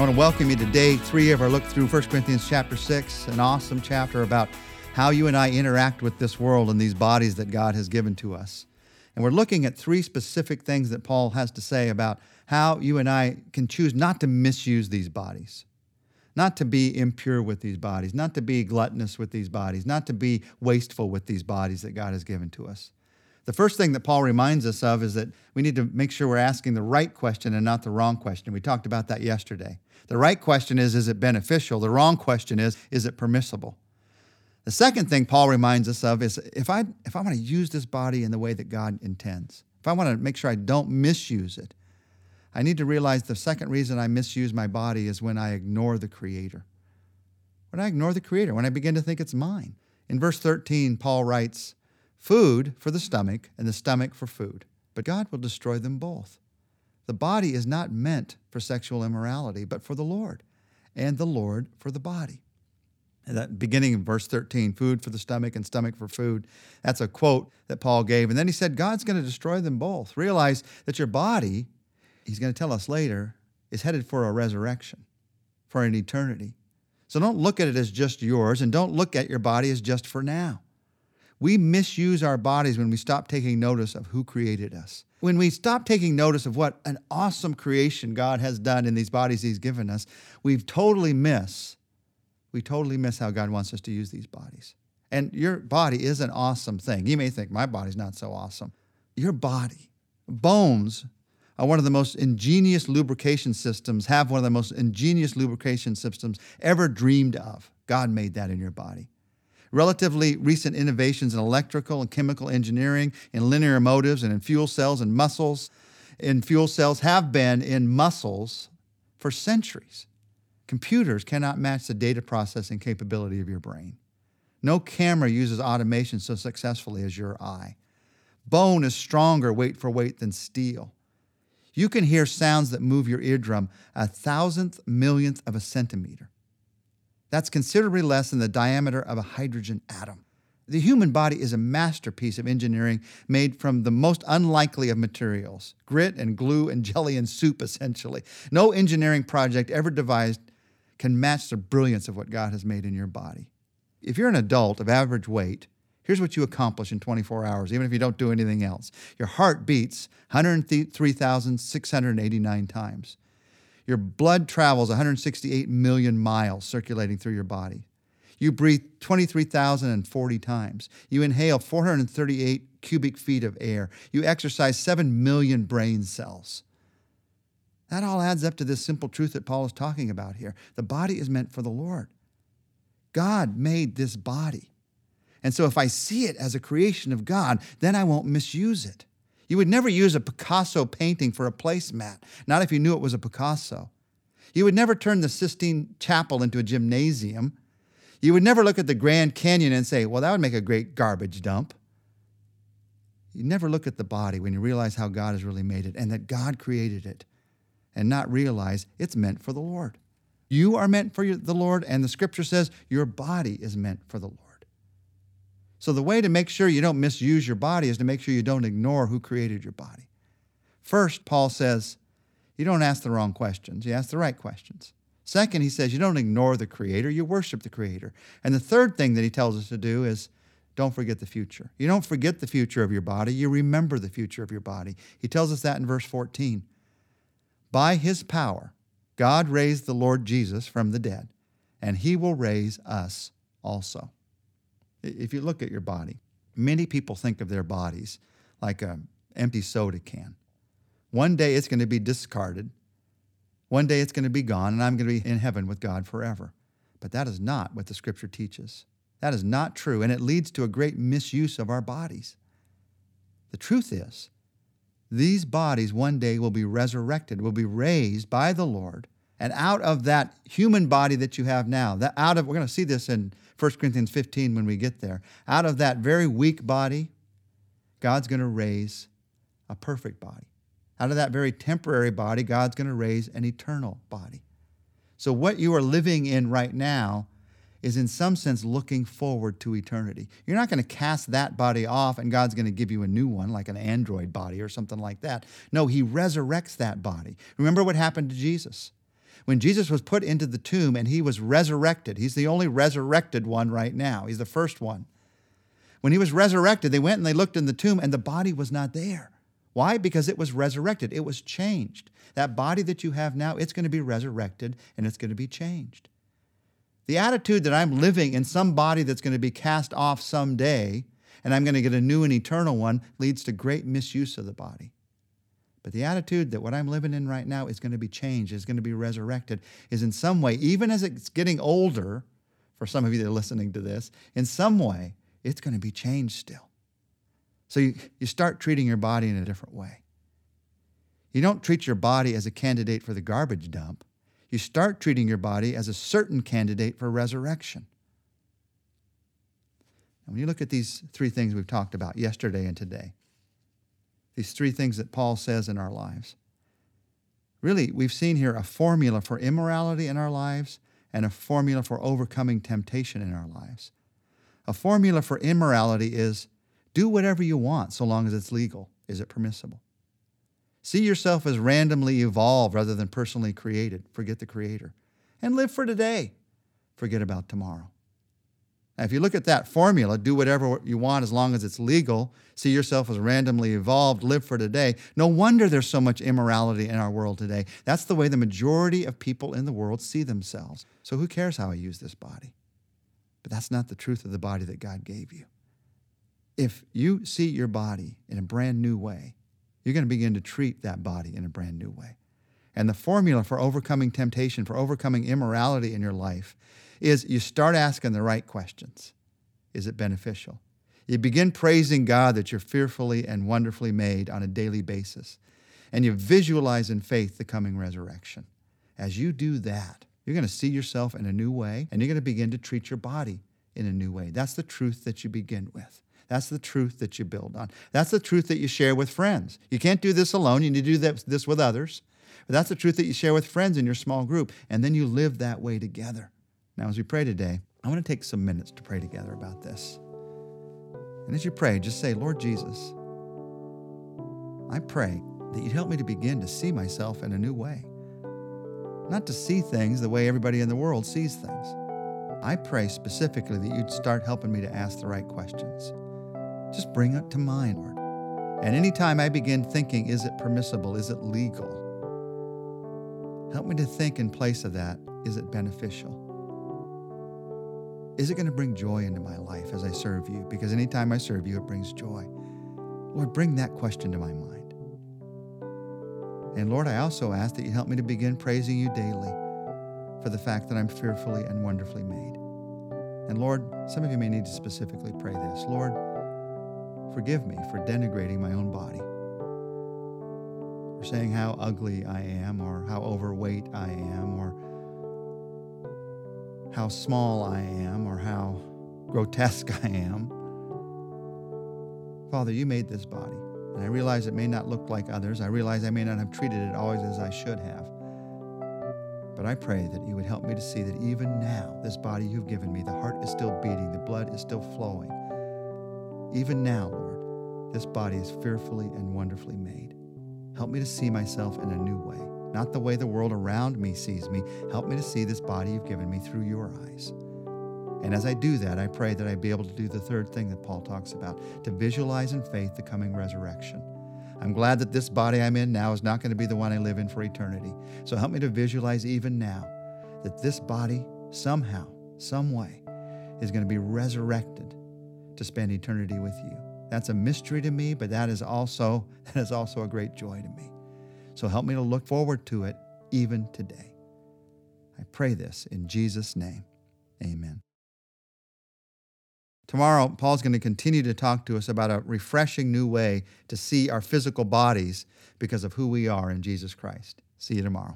I want to welcome you to day three of our look through 1 Corinthians chapter 6, an awesome chapter about how you and I interact with this world and these bodies that God has given to us. And we're looking at three specific things that Paul has to say about how you and I can choose not to misuse these bodies, not to be impure with these bodies, not to be gluttonous with these bodies, not to be wasteful with these bodies that God has given to us. The first thing that Paul reminds us of is that we need to make sure we're asking the right question and not the wrong question. We talked about that yesterday. The right question is, is it beneficial? The wrong question is, is it permissible? The second thing Paul reminds us of is if I if I want to use this body in the way that God intends, if I want to make sure I don't misuse it, I need to realize the second reason I misuse my body is when I ignore the Creator. When I ignore the Creator, when I begin to think it's mine. In verse 13, Paul writes, Food for the stomach, and the stomach for food, but God will destroy them both. The body is not meant for sexual immorality, but for the Lord, and the Lord for the body. And that beginning in verse 13, food for the stomach and stomach for food. That's a quote that Paul gave. And then he said, God's going to destroy them both. Realize that your body, he's going to tell us later, is headed for a resurrection, for an eternity. So don't look at it as just yours, and don't look at your body as just for now. We misuse our bodies when we stop taking notice of who created us. When we stop taking notice of what an awesome creation God has done in these bodies He's given us, we've totally miss, we totally miss how God wants us to use these bodies. And your body is an awesome thing. You may think, my body's not so awesome. Your body, bones are one of the most ingenious lubrication systems, have one of the most ingenious lubrication systems ever dreamed of. God made that in your body. Relatively recent innovations in electrical and chemical engineering, in linear motors, and in fuel cells and muscles, in fuel cells have been in muscles for centuries. Computers cannot match the data processing capability of your brain. No camera uses automation so successfully as your eye. Bone is stronger weight for weight than steel. You can hear sounds that move your eardrum a thousandth millionth of a centimeter. That's considerably less than the diameter of a hydrogen atom. The human body is a masterpiece of engineering made from the most unlikely of materials grit and glue and jelly and soup, essentially. No engineering project ever devised can match the brilliance of what God has made in your body. If you're an adult of average weight, here's what you accomplish in 24 hours, even if you don't do anything else. Your heart beats 103,689 times. Your blood travels 168 million miles circulating through your body. You breathe 23,040 times. You inhale 438 cubic feet of air. You exercise 7 million brain cells. That all adds up to this simple truth that Paul is talking about here. The body is meant for the Lord. God made this body. And so if I see it as a creation of God, then I won't misuse it. You would never use a Picasso painting for a placemat, not if you knew it was a Picasso. You would never turn the Sistine Chapel into a gymnasium. You would never look at the Grand Canyon and say, well, that would make a great garbage dump. You never look at the body when you realize how God has really made it and that God created it and not realize it's meant for the Lord. You are meant for the Lord, and the scripture says your body is meant for the Lord. So, the way to make sure you don't misuse your body is to make sure you don't ignore who created your body. First, Paul says, you don't ask the wrong questions, you ask the right questions. Second, he says, you don't ignore the Creator, you worship the Creator. And the third thing that he tells us to do is don't forget the future. You don't forget the future of your body, you remember the future of your body. He tells us that in verse 14. By his power, God raised the Lord Jesus from the dead, and he will raise us also. If you look at your body, many people think of their bodies like an empty soda can. One day it's going to be discarded. One day it's going to be gone, and I'm going to be in heaven with God forever. But that is not what the scripture teaches. That is not true, and it leads to a great misuse of our bodies. The truth is, these bodies one day will be resurrected, will be raised by the Lord, and out of that human body that you have now, that out of we're going to see this in 1 Corinthians 15 when we get there. Out of that very weak body, God's going to raise a perfect body. Out of that very temporary body, God's going to raise an eternal body. So, what you are living in right now is, in some sense, looking forward to eternity. You're not going to cast that body off and God's going to give you a new one, like an android body or something like that. No, He resurrects that body. Remember what happened to Jesus? When Jesus was put into the tomb and he was resurrected, he's the only resurrected one right now. He's the first one. When he was resurrected, they went and they looked in the tomb and the body was not there. Why? Because it was resurrected. It was changed. That body that you have now, it's going to be resurrected and it's going to be changed. The attitude that I'm living in some body that's going to be cast off someday and I'm going to get a new and eternal one leads to great misuse of the body. But the attitude that what I'm living in right now is going to be changed, is going to be resurrected, is in some way, even as it's getting older, for some of you that are listening to this, in some way, it's going to be changed still. So you, you start treating your body in a different way. You don't treat your body as a candidate for the garbage dump. You start treating your body as a certain candidate for resurrection. And when you look at these three things we've talked about yesterday and today, these three things that Paul says in our lives, really, we've seen here a formula for immorality in our lives and a formula for overcoming temptation in our lives. A formula for immorality is do whatever you want so long as it's legal. Is it permissible? See yourself as randomly evolved rather than personally created. Forget the Creator. And live for today. Forget about tomorrow. If you look at that formula, do whatever you want as long as it's legal, see yourself as randomly evolved, live for today. No wonder there's so much immorality in our world today. That's the way the majority of people in the world see themselves. So who cares how I use this body? But that's not the truth of the body that God gave you. If you see your body in a brand new way, you're going to begin to treat that body in a brand new way. And the formula for overcoming temptation, for overcoming immorality in your life, is you start asking the right questions. Is it beneficial? You begin praising God that you're fearfully and wonderfully made on a daily basis. And you visualize in faith the coming resurrection. As you do that, you're going to see yourself in a new way and you're going to begin to treat your body in a new way. That's the truth that you begin with. That's the truth that you build on. That's the truth that you share with friends. You can't do this alone. You need to do this with others. But that's the truth that you share with friends in your small group. And then you live that way together. Now, as we pray today, I want to take some minutes to pray together about this. And as you pray, just say, Lord Jesus, I pray that you'd help me to begin to see myself in a new way. Not to see things the way everybody in the world sees things. I pray specifically that you'd start helping me to ask the right questions. Just bring it to mind, Lord. And anytime I begin thinking, is it permissible? Is it legal? Help me to think in place of that, is it beneficial? Is it going to bring joy into my life as I serve you? Because anytime I serve you, it brings joy. Lord, bring that question to my mind. And Lord, I also ask that you help me to begin praising you daily for the fact that I'm fearfully and wonderfully made. And Lord, some of you may need to specifically pray this. Lord, Forgive me for denigrating my own body, for saying how ugly I am, or how overweight I am, or how small I am, or how grotesque I am. Father, you made this body, and I realize it may not look like others. I realize I may not have treated it always as I should have. But I pray that you would help me to see that even now, this body you've given me, the heart is still beating, the blood is still flowing. Even now, Lord, this body is fearfully and wonderfully made. Help me to see myself in a new way, not the way the world around me sees me. Help me to see this body you've given me through your eyes. And as I do that, I pray that I be able to do the third thing that Paul talks about to visualize in faith the coming resurrection. I'm glad that this body I'm in now is not going to be the one I live in for eternity. So help me to visualize even now that this body, somehow, some way, is going to be resurrected to spend eternity with you. That's a mystery to me, but that is also that is also a great joy to me. So help me to look forward to it even today. I pray this in Jesus' name. Amen. Tomorrow, Paul's going to continue to talk to us about a refreshing new way to see our physical bodies because of who we are in Jesus Christ. See you tomorrow.